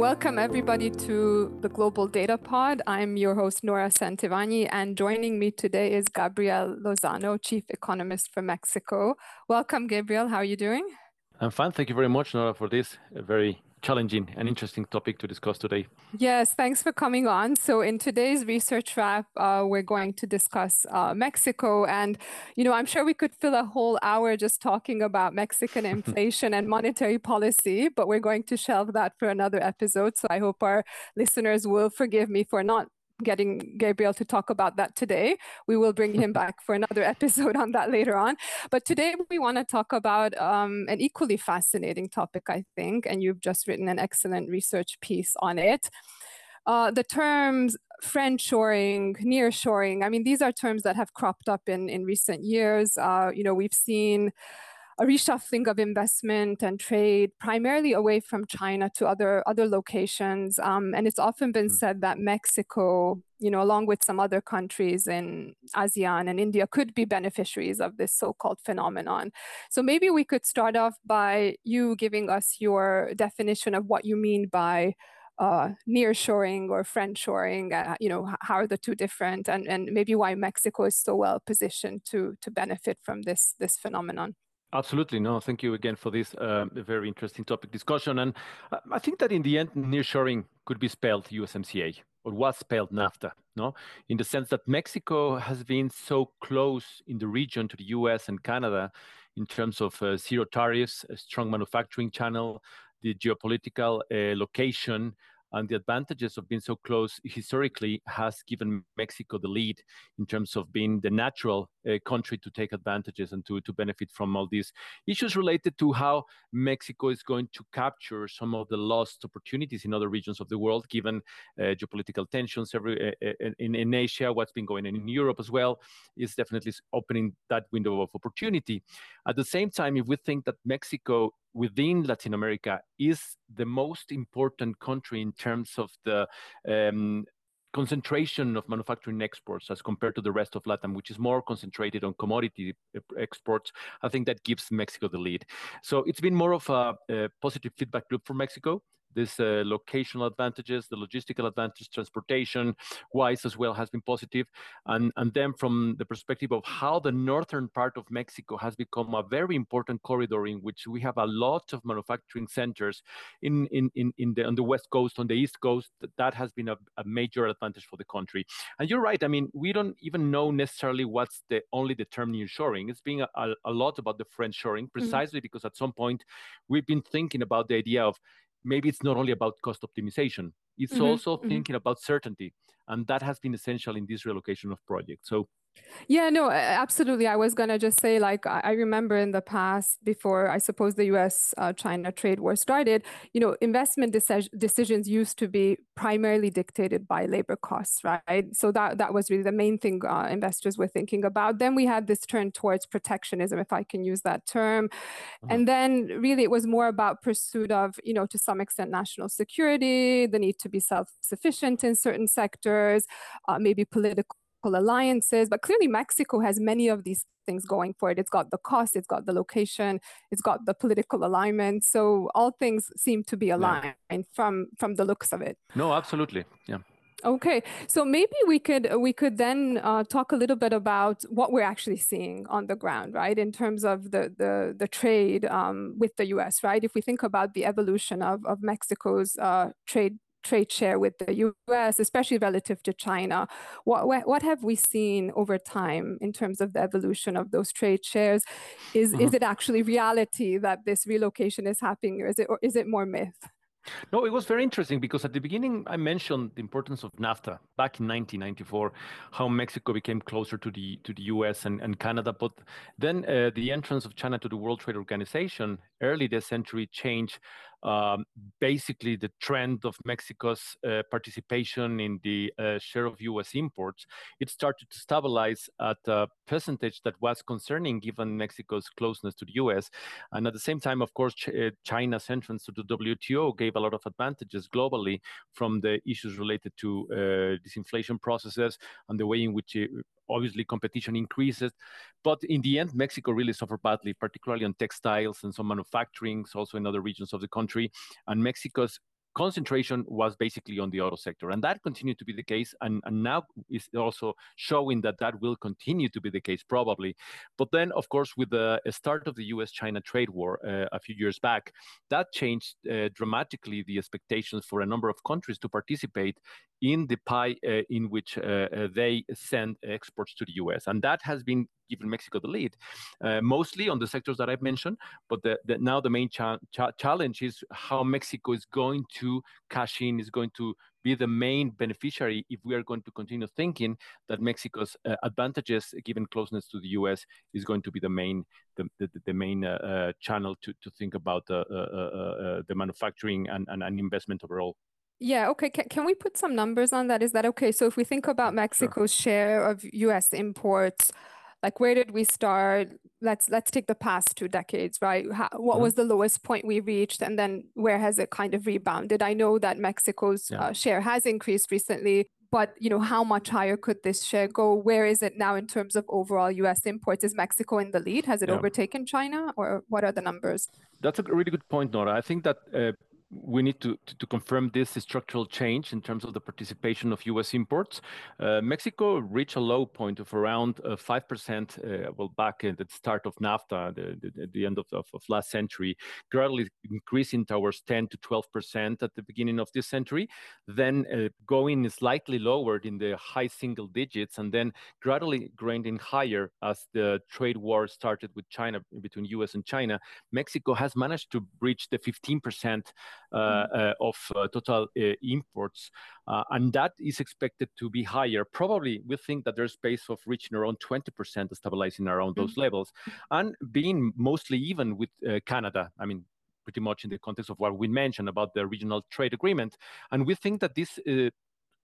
Welcome, everybody, to the Global Data Pod. I'm your host, Nora Szentivanyi, and joining me today is Gabriel Lozano, Chief Economist for Mexico. Welcome, Gabriel. How are you doing? I'm fine. Thank you very much, Nora, for this very challenging and interesting topic to discuss today. Yes, thanks for coming on. So, in today's Research Rap, uh, we're going to discuss uh, Mexico. And, you know, I'm sure we could fill a whole hour just talking about Mexican inflation and monetary policy, but we're going to shelve that for another episode. So, I hope our listeners will forgive me for not getting Gabriel to talk about that today. We will bring him back for another episode on that later on. But today we want to talk about um, an equally fascinating topic, I think, and you've just written an excellent research piece on it. Uh, the terms friendshoring, nearshoring, I mean, these are terms that have cropped up in, in recent years. Uh, you know, we've seen a reshuffling of investment and trade primarily away from China to other other locations. Um, and it's often been mm. said that Mexico, you know, along with some other countries in ASEAN and India, could be beneficiaries of this so-called phenomenon. So maybe we could start off by you giving us your definition of what you mean by uh, nearshoring or friendshoring. Uh, you know, how are the two different, and and maybe why Mexico is so well positioned to to benefit from this this phenomenon. Absolutely. No, thank you again for this uh, very interesting topic discussion. And I think that in the end, nearshoring could be spelled USMCA or was spelled NAFTA, no? In the sense that Mexico has been so close in the region to the US and Canada in terms of uh, zero tariffs, a strong manufacturing channel, the geopolitical uh, location, and the advantages of being so close historically has given Mexico the lead in terms of being the natural uh, country to take advantages and to, to benefit from all these issues related to how Mexico is going to capture some of the lost opportunities in other regions of the world, given uh, geopolitical tensions every, uh, uh in, in Asia, what's been going on in Europe as well, is definitely opening that window of opportunity. At the same time, if we think that Mexico within Latin America is the most important country in terms of the um, concentration of manufacturing exports as compared to the rest of Latin, which is more concentrated on commodity uh, exports, I think that gives Mexico the lead. So it's been more of a, a positive feedback loop for Mexico this uh, locational advantages, the logistical advantage, transportation wise as well has been positive. And, and then from the perspective of how the northern part of Mexico has become a very important corridor in which we have a lot of manufacturing centers in, in, in, in the, on the west coast, on the east coast, that has been a, a major advantage for the country. And you're right, I mean, we don't even know necessarily what's the only the term nearshoring. It's been a, a, a lot about the friendshoring, mm-hmm. precisely mm-hmm. because at some point we've been thinking about the idea of maybe it's not only about cost optimization it's mm-hmm, also mm-hmm. thinking about certainty and that has been essential in this relocation of projects so yeah, no, absolutely. I was going to just say, like, I remember in the past, before I suppose the US uh, China trade war started, you know, investment deci- decisions used to be primarily dictated by labor costs, right? So that, that was really the main thing uh, investors were thinking about. Then we had this turn towards protectionism, if I can use that term. Mm-hmm. And then really it was more about pursuit of, you know, to some extent, national security, the need to be self sufficient in certain sectors, uh, maybe political alliances. But clearly, Mexico has many of these things going for it. It's got the cost, it's got the location, it's got the political alignment. So all things seem to be aligned yeah. from from the looks of it. No, absolutely. Yeah. Okay, so maybe we could we could then uh, talk a little bit about what we're actually seeing on the ground, right? In terms of the the, the trade um, with the U.S., right? If we think about the evolution of of Mexico's uh, trade trade share with the US, especially relative to China. What, what have we seen over time in terms of the evolution of those trade shares? Is, mm-hmm. is it actually reality that this relocation is happening, or is it, or is it more myth? No, it was very interesting because at the beginning I mentioned the importance of NAFTA back in 1994, how Mexico became closer to the to the U.S. and, and Canada. But then uh, the entrance of China to the World Trade Organization early this century changed um, basically the trend of Mexico's uh, participation in the uh, share of U.S. imports. It started to stabilize at a percentage that was concerning given Mexico's closeness to the U.S. And at the same time, of course, Ch- uh, China's entrance to the WTO gave a lot of advantages globally from the issues related to uh, disinflation processes and the way in which it, obviously competition increases. But in the end, Mexico really suffered badly, particularly on textiles and some manufacturing, also in other regions of the country. And Mexico's concentration was basically on the auto sector. And that continued to be the case. And, and now is also showing that that will continue to be the case, probably. But then, of course, with the start of the US China trade war uh, a few years back, that changed uh, dramatically the expectations for a number of countries to participate in the pie uh, in which uh, uh, they send exports to the US. And that has been given Mexico the lead, uh, mostly on the sectors that I've mentioned. But the, the, now the main cha cha challenge is how Mexico is going to cash in, is going to be the main beneficiary if we are going to continue thinking that Mexico's uh, advantages, given closeness to the U.S., is going to be the main the, the, the main uh, uh, channel to, to think about uh, uh, the manufacturing and, and, and investment overall. Yeah, okay. Can, can we put some numbers on that? Is that okay? So if we think about Mexico's sure. share of US imports, like where did we start? Let's let's take the past two decades right? How, what was the lowest point we reached and then where has it kind of rebounded? I know that mexico's yeah. uh, share has increased recently but you know how much higher could this share go? Where is it now in terms of overall us imports? Is mexico in the lead? Has it yeah. overtaken china or what are the numbers? That's a really good point nora. I think that uh, we need to, to, to, confirm this structural change in terms of the participation of U.S. imports. Uh, Mexico reached a low point of around uh, 5%, uh, well, back at the start of NAFTA, the, the, the end of, of, of, last century, gradually increasing towards 10 to 12% at the beginning of this century, then uh, going slightly lowered in the high single digits, and then gradually grinding higher as the trade war started with China, between U.S. and China. Mexico has managed to reach the 15% uh, mm-hmm. uh, of uh, total imports. and that is expected to be higher. Probably we think that there's space of reaching around 20%, stabilizing around those mm-hmm. levels, and being mostly even with Canada. I mean, pretty much in the context of what we mentioned about the regional trade agreement. And we think that this uh,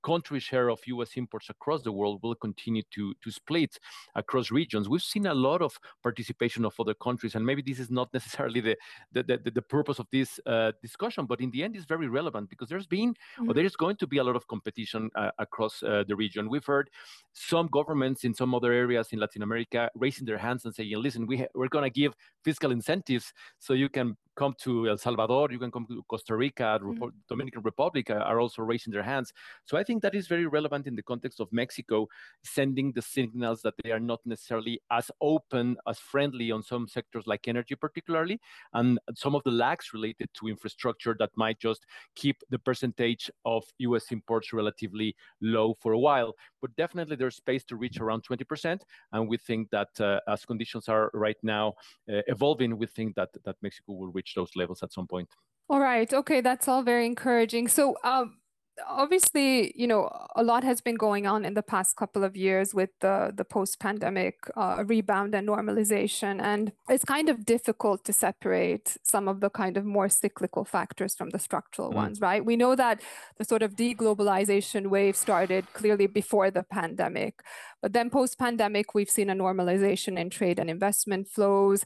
country share of US imports across the world will continue to, to split across regions. We've seen a lot of participation of other countries, and maybe this is not necessarily the, the, the, the purpose of this uh, discussion, but in the end, it's very relevant because there's been, mm-hmm. or there is going to be a lot of competition uh, across uh, the region. We've heard some governments in some other areas in Latin America raising their hands and saying, listen, we ha- we're going to give fiscal incentives so you can come to El Salvador, you can come to Costa Rica, mm-hmm. Dominican Republic are also raising their hands. So I think that is very relevant in the context of Mexico sending the signals that they are not necessarily as open, as friendly on some sectors like energy, particularly, and some of the lags related to infrastructure that might just keep the percentage of US imports relatively low for a while. But definitely there's space to reach around 20%. And we think that uh, as conditions are right now uh, evolving, we think that, that Mexico will reach reach those levels at some point. All right. Okay, that's all very encouraging. So, um, obviously, you know, a lot has been going on in the past couple of years with the the post-pandemic uh, rebound and normalization, and it's kind of difficult to separate some of the kind of more cyclical factors from the structural mm. ones, right? We know that the sort of deglobalization wave started clearly before the pandemic, but then post-pandemic, we've seen a normalization in trade and investment flows.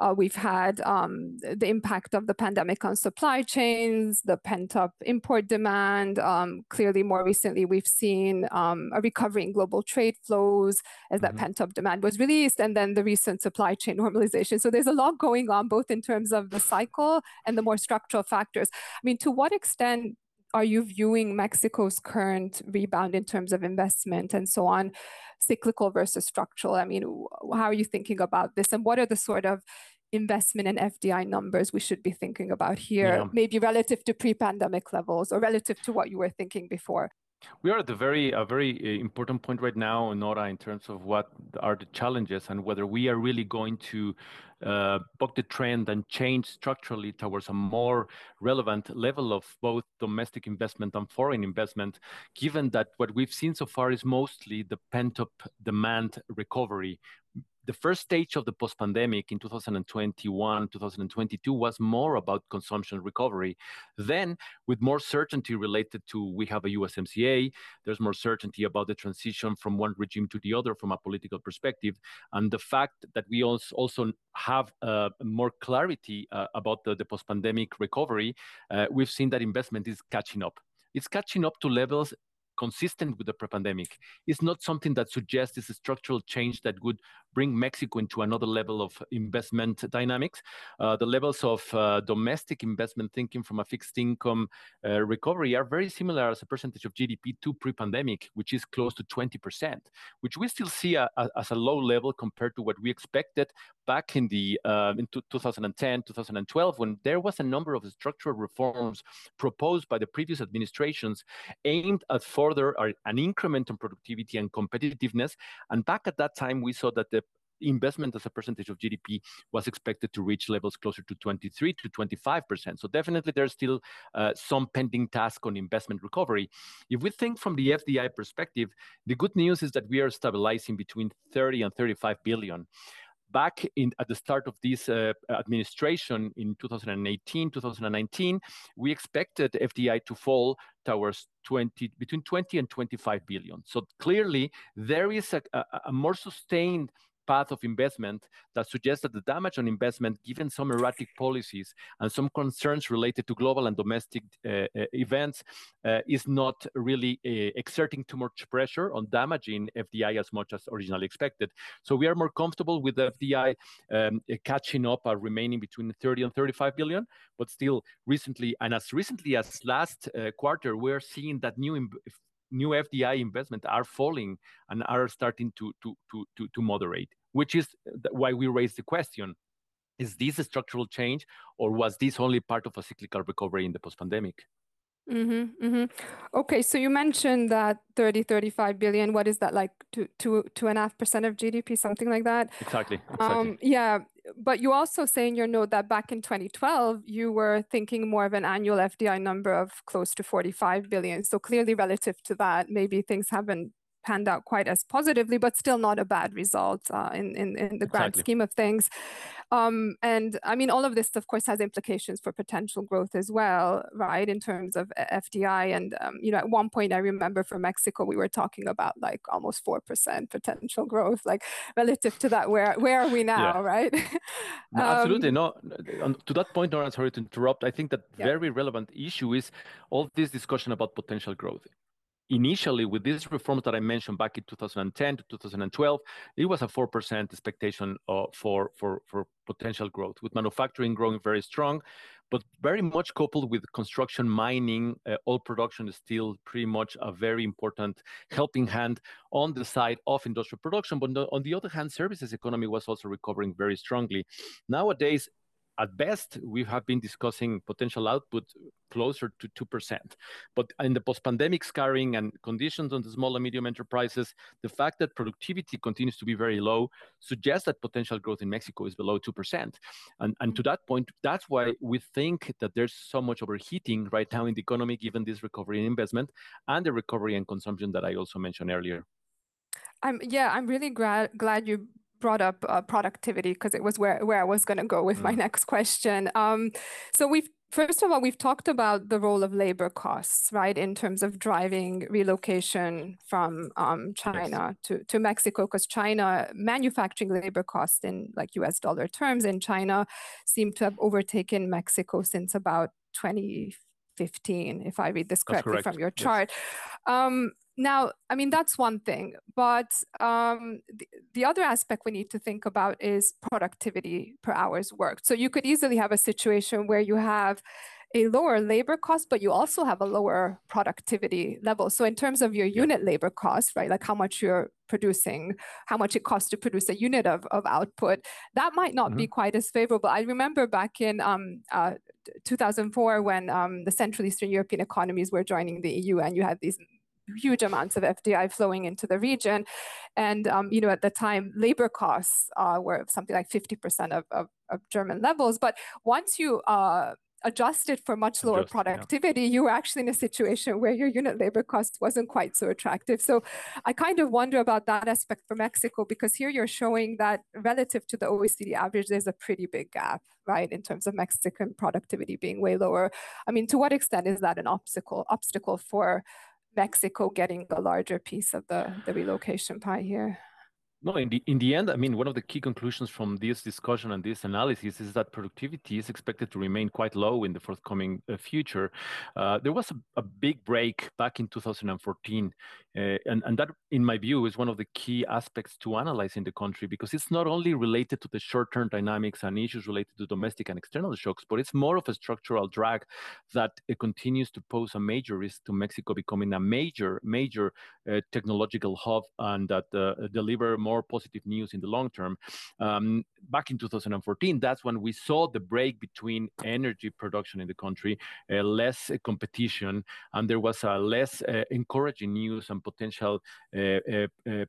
Uh, we've had um, the impact of the pandemic on supply chains, the pent up import demand. Um, clearly, more recently, we've seen um, a recovery in global trade flows as that mm-hmm. pent up demand was released, and then the recent supply chain normalization. So there's a lot going on, both in terms of the cycle and the more structural factors. I mean, to what extent are you viewing Mexico's current rebound in terms of investment and so on, cyclical versus structural? I mean, how are you thinking about this? And what are the sort of investment and FDI numbers we should be thinking about here, yeah. maybe relative to pre-pandemic levels or relative to what you were thinking before? We are at the very a very uh, important point right now, Nora, in terms of what are the challenges and whether we are really going to uh, buck the trend and change structurally towards a more relevant level of both domestic investment and foreign investment, given that what we've seen so far is mostly the pent-up demand recovery the first stage of the post-pandemic in 2021 2022 was more about consumption recovery. Then with more certainty related to we have a usmca there's more certainty about the transition from one regime to the other from a political perspective and the fact that we also have uh, more clarity uh, about the, the post-pandemic recovery uh, we've seen that investment is catching up. It's catching up to levels consistent with the pre-pandemic. It's not something that suggests it's a structural change that would bring Mexico into another level of investment dynamics. Uh, the levels of uh, domestic investment thinking from a fixed income uh, recovery are very similar as a percentage of GDP to pre-pandemic, which is close to 20%, which we still see a, a, as a low level compared to what we expected back in the uh, in 2010, 2012, when there was a number of structural reforms proposed by the previous administrations aimed at further an increment in productivity and competitiveness. And back at that time, we saw that the investment as a percentage of GDP was expected to reach levels closer to 23 to 25%. So definitely there's still uh, some pending task on investment recovery. If we think from the FDI perspective, the good news is that we are stabilizing between 30 and 35 billion back in at the start of this uh, administration in 2018 2019 we expected fdi to fall towards 20 between 20 and 25 billion. So clearly there is a, a, a more sustained path of investment that suggests that the damage on investment, given some erratic policies and some concerns related to global and domestic uh, uh events, uh, is not really uh, exerting too much pressure on damaging FDI as much as originally expected. So we are more comfortable with FDI um, catching up or remaining between 30 and 35 billion, but still recently, and as recently as last uh, quarter, we're seeing that new new FDI investment are falling and are starting to, to, to, to, to moderate which is why we raised the question is this a structural change or was this only part of a cyclical recovery in the post-pandemic mm-hmm, mm-hmm. okay so you mentioned that 30 35 billion what is that like two two two and a half percent of gdp something like that exactly, exactly. Um, yeah but you also say in your note that back in 2012 you were thinking more of an annual fdi number of close to 45 billion so clearly relative to that maybe things haven't panned out quite as positively, but still not a bad result uh, in, in, in the grand exactly. scheme of things. Um, and I mean, all of this, of course, has implications for potential growth as well, right? In terms of FDI. And, um, you know, at one point, I remember for Mexico, we were talking about like almost 4% potential growth, like relative to that, where, where are we now, yeah. right? no, absolutely. Um, no, to that point, Nora, sorry to interrupt. I think that yeah. very relevant issue is all this discussion about potential growth initially with these reforms that I mentioned back in 2010 to 2012, it was a 4% expectation uh, for, for, for potential growth, with manufacturing growing very strong, but very much coupled with construction, mining, uh, oil production is still pretty much a very important helping hand on the side of industrial production. But on the other hand, services economy was also recovering very strongly. Nowadays, at best, we have been discussing potential output closer to 2%. But in the post-pandemic scarring and conditions on the small and medium enterprises, the fact that productivity continues to be very low suggests that potential growth in Mexico is below 2%. And, and to that point, that's why we think that there's so much overheating right now in the economy, given this recovery in investment and the recovery and consumption that I also mentioned earlier. I'm yeah, I'm really glad glad you brought up uh, productivity because it was where, where I was going to go with mm. my next question. Um, so we've first of all we've talked about the role of labor costs, right, in terms of driving relocation from um, China yes. to to Mexico, because China manufacturing labor costs in like U.S. dollar terms in China seem to have overtaken Mexico since about 2015, if I read this correctly from your chart. Yes. Um, now, I mean, that's one thing, but um, the, the, other aspect we need to think about is productivity per hours worked. So you could easily have a situation where you have a lower labor cost, but you also have a lower productivity level. So in terms of your unit labor cost, right, like how much you're producing, how much it costs to produce a unit of, of output, that might not mm-hmm. be quite as favorable. I remember back in um, uh, 2004 when um, the Central Eastern European economies were joining the EU and you had these huge amounts of FDI flowing into the region. And, um, you know, at the time, labor costs uh, were something like 50% of, of, of, German levels. But once you uh, adjusted for much lower Adjust, productivity, yeah. you were actually in a situation where your unit labor cost wasn't quite so attractive. So I kind of wonder about that aspect for Mexico, because here you're showing that relative to the OECD average, there's a pretty big gap, right, in terms of Mexican productivity being way lower. I mean, to what extent is that an obstacle obstacle for Mexico getting a larger piece of the, the relocation pie here? No, in the in the end, I mean, one of the key conclusions from this discussion and this analysis is that productivity is expected to remain quite low in the forthcoming uh, future. Uh, there was a, a, big break back in 2014 Uh, and, and that, in my view, is one of the key aspects to analyze in the country because it's not only related to the short term dynamics and issues related to domestic and external shocks, but it's more of a structural drag that uh, continues to pose a major risk to Mexico becoming a major, major uh, technological hub and that uh, deliver more positive news in the long term. Um, back in 2014, that's when we saw the break between energy production in the country, uh, less competition, and there was less encouraging news and potential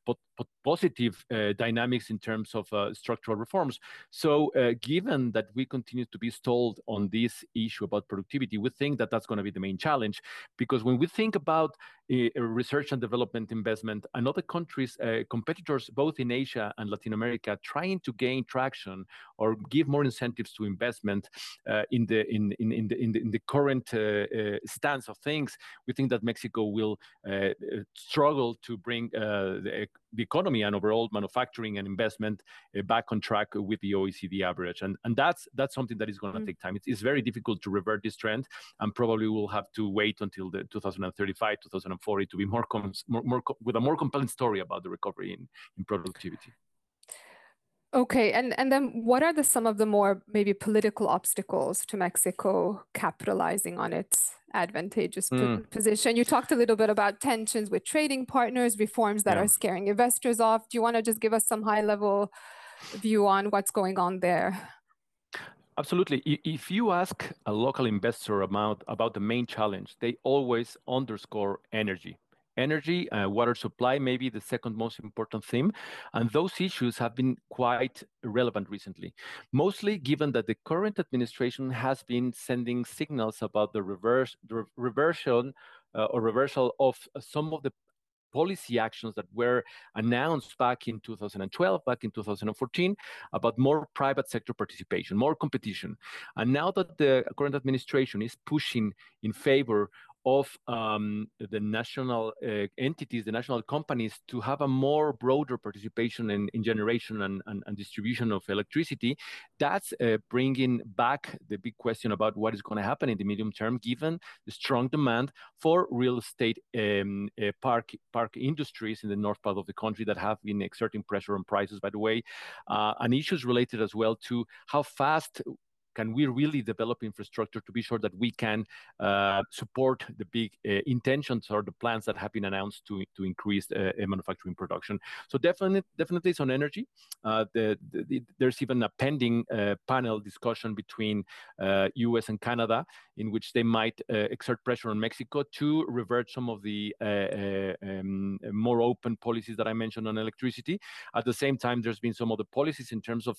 pot positive uh, dynamics in terms of uh, structural reforms. So, uh, given that we continue to be stalled on this issue about productivity, we think that that's going to be the main challenge. Because when we think about research and development investment, and other countries, uh, competitors both in Asia and Latin America, trying to gain traction or give more incentives to investment uh, in the current uh, stance of things, we think that Mexico will struggle to bring the, the economy and overall manufacturing and investment uh, back on track with the OECD average. And, and that's, that's something that is going to mm. take time. It's, it's very difficult to revert this trend and probably we'll have to wait until the 2035, 2040 to be more, more, more with a more compelling story about the recovery in, in productivity. Okay, and and then what are the some of the more maybe political obstacles to Mexico capitalizing on its advantageous mm. position? You talked a little bit about tensions with trading partners, reforms that yeah. are scaring investors off. Do you want to just give us some high level view on what's going on there? Absolutely. If you ask a local investor about about the main challenge, they always underscore energy energy, uh, water supply, maybe the second most important theme. And those issues have been quite relevant recently, mostly given that the current administration has been sending signals about the reverse, the reversion uh, or reversal of some of the policy actions that were announced back in 2012, back in 2014, about more private sector participation, more competition. And now that the current administration is pushing in favor of um, the national uh, entities, the national companies, to have a more broader participation in, in generation and, and, and, distribution of electricity, that's uh, bringing back the big question about what is going to happen in the medium term, given the strong demand for real estate um, uh, park park industries in the north part of the country that have been exerting pressure on prices, by the way, uh, and issues related as well to how fast can we really develop infrastructure to be sure that we can uh, support the big uh, intentions or the plans that have been announced to, to increase uh, manufacturing production? So definitely, definitely it's on energy. Uh, the, the, there's even a pending uh, panel discussion between US uh, and Canada in which they might exert pressure on Mexico to revert some of the um, more open policies that I mentioned on electricity. At the same time, there's been some other policies in terms of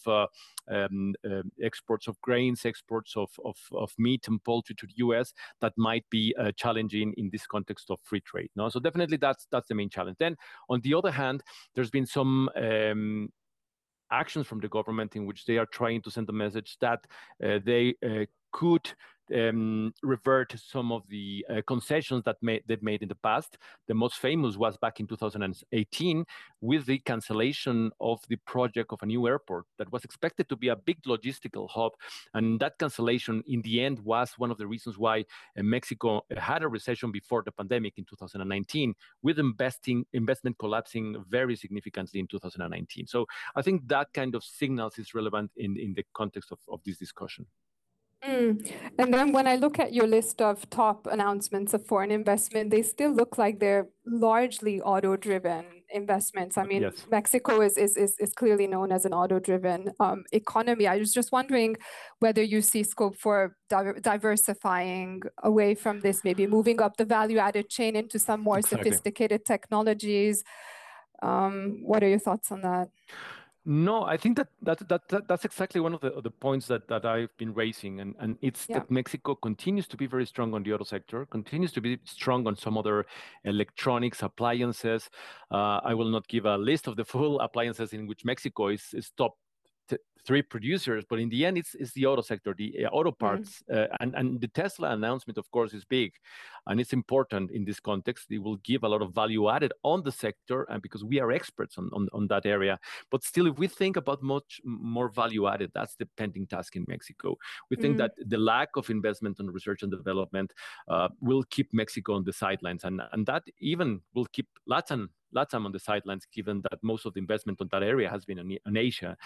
um, exports of grain grains exports of, of, of meat and poultry to the US that might be uh, challenging in this context of free trade. No? So definitely that's, that's the main challenge. Then on the other hand, there's been some um, actions from the government in which they are trying to send a message that uh, they uh, could um, revert some of the uh, concessions that they've made in the past. The most famous was back in 2018 with the cancellation of the project of a new airport that was expected to be a big logistical hub. And that cancellation, in the end, was one of the reasons why uh, Mexico had a recession before the pandemic in 2019, with investing investment collapsing very significantly in 2019. So I think that kind of signals is relevant in, in the context of, of this discussion. Mm. And then when I look at your list of top announcements of foreign investment, they still look like they're largely auto-driven investments. I mean, yes. Mexico is, is, is, is clearly known as an auto-driven um, economy. I was just wondering whether you see scope for di diversifying away from this, maybe moving up the value-added chain into some more exactly. sophisticated technologies. Um, what are your thoughts on that? No, I think that, that, that, that that's exactly one of the, the points that, that I've been raising, and, and it's yeah. that Mexico continues to be very strong on the auto sector, continues to be strong on some other electronics appliances. Uh, I will not give a list of the full appliances in which Mexico is, is top three producers, but in the end, it's, it's the auto sector, the uh, auto mm. parts. Mm. Uh, and, and the Tesla announcement, of course, is big and it's important in this context. It will give a lot of value added on the sector and because we are experts on, on, on that area. But still, if we think about much more value added, that's the pending task in Mexico. We think mm. that the lack of investment on research and development uh, will keep Mexico on the sidelines. And, and that even will keep Latin LATAM on the sidelines, given that most of the investment on that area has been in, in Asia,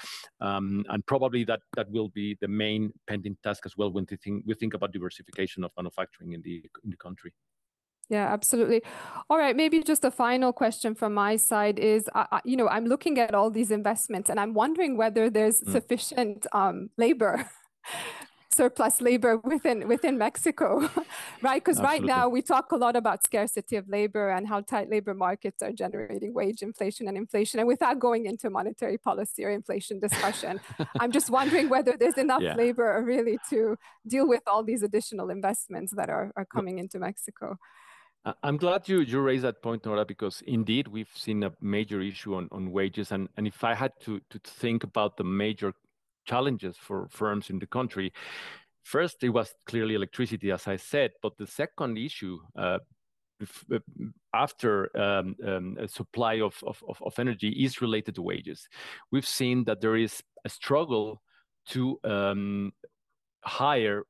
um, and probably that that will be the main pending task as well when we think we think about diversification of manufacturing in the in the country. Yeah, absolutely. All right, maybe just a final question from my side is, uh, you know, I'm looking at all these investments and I'm wondering whether there's mm. sufficient um, labor surplus labor within within Mexico, right? Because right now we talk a lot about scarcity of labor and how tight labor markets are generating wage inflation and inflation. And without going into monetary policy or inflation discussion, I'm just wondering whether there's enough yeah. labor really to deal with all these additional investments that are, are coming into Mexico. I'm glad you, you raised that point, Nora, because indeed we've seen a major issue on, on wages. And, and if I had to, to think about the major challenges for firms in the country. First, it was clearly electricity, as I said, but the second issue uh, uh after um, um, supply of, of, of, energy is related to wages. We've seen that there is a struggle to um, hire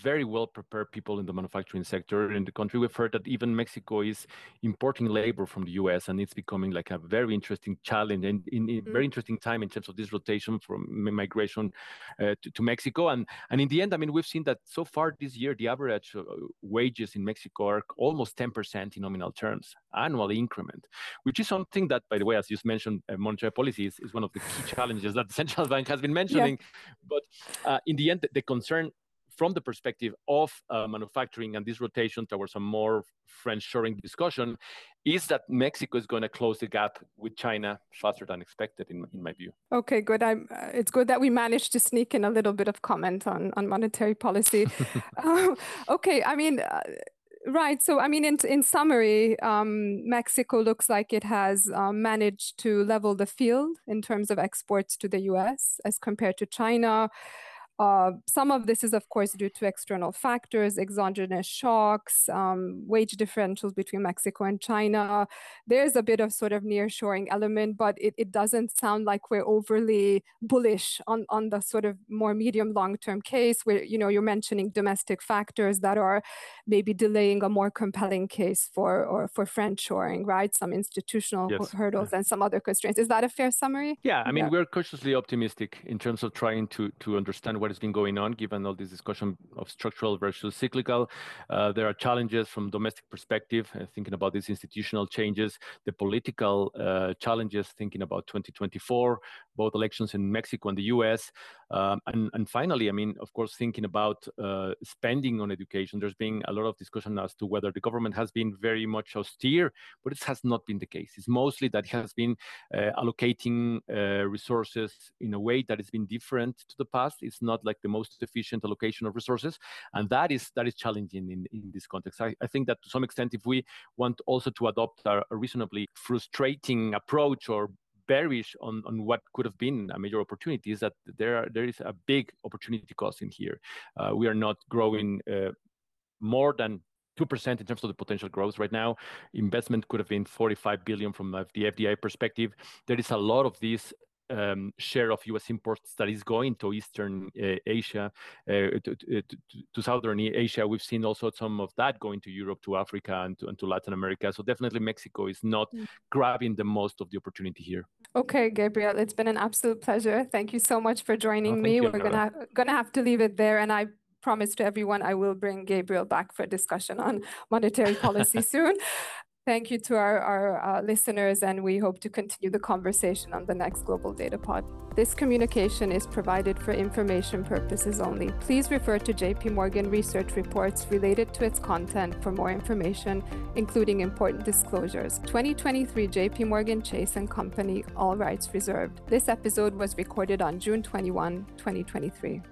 very well prepared people in the manufacturing sector in the country. We've heard that even Mexico is importing labor from the US, and it's becoming like a very interesting challenge and in, a mm. very interesting time in terms of this rotation from migration uh, to, to, Mexico. And, and in the end, I mean, we've seen that so far this year, the average uh, wages in Mexico are almost 10% in nominal terms, annual increment, which is something that, by the way, as you mentioned, uh, monetary policy is, is, one of the key challenges that the central bank has been mentioning. Yeah. But uh, in the end, the concern from the perspective of uh, manufacturing and this rotation towards a more friend-shoring discussion is that Mexico is going to close the gap with China faster than expected, in, in my view. Okay, good. I'm, uh, it's good that we managed to sneak in a little bit of comment on, on monetary policy. uh, okay, I mean, uh, Right. So, I mean, in, in summary, um, Mexico looks like it has um, managed to level the field in terms of exports to the US as compared to China. Uh, some of this is, of course, due to external factors, exogenous shocks, um, wage differentials between Mexico and China. There's a bit of sort of nearshoring element, but it, it doesn't sound like we're overly bullish on, on the sort of more medium long term case where, you know, you're mentioning domestic factors that are maybe delaying a more compelling case for or for friendshoring, right? Some institutional yes. hurdles yeah. and some other constraints. Is that a fair summary? Yeah, I mean, yeah. we're cautiously optimistic in terms of trying to to understand what what has been going on, given all this discussion of structural versus cyclical. Uh, there are challenges from domestic perspective, uh, thinking about these institutional changes, the political uh, challenges, thinking about 2024, both elections in Mexico and the US. Um, and, and finally, I mean, of course, thinking about uh, spending on education, there's been a lot of discussion as to whether the government has been very much austere, but it has not been the case. It's mostly that it has been uh, allocating uh, resources in a way that has been different to the past. It's not not like the most efficient allocation of resources, and that is that is challenging in, in this context. I, I think that to some extent, if we want also to adopt a, a reasonably frustrating approach or bearish on, on what could have been a major opportunity is that there are, there is a big opportunity cost in here. Uh, we are not growing uh, more than 2% in terms of the potential growth right now. Investment could have been 45 billion from the FDI perspective. There is a lot of these um, share of U.S. imports that is going to Eastern uh, Asia, uh, to, to, to, Southern Asia. We've seen also some of that going to Europe, to Africa, and to, and to Latin America. So definitely Mexico is not mm. grabbing the most of the opportunity here. Okay, Gabriel, it's been an absolute pleasure. Thank you so much for joining oh, me. You, We're gonna gonna have to leave it there, and I promise to everyone I will bring Gabriel back for discussion on monetary policy soon. Thank you to our, our uh, listeners, and we hope to continue the conversation on the next Global Data Pod. This communication is provided for information purposes only. Please refer to JP Morgan research reports related to its content for more information, including important disclosures. 2023 JP Morgan Chase and Company, all rights reserved. This episode was recorded on June 21, 2023.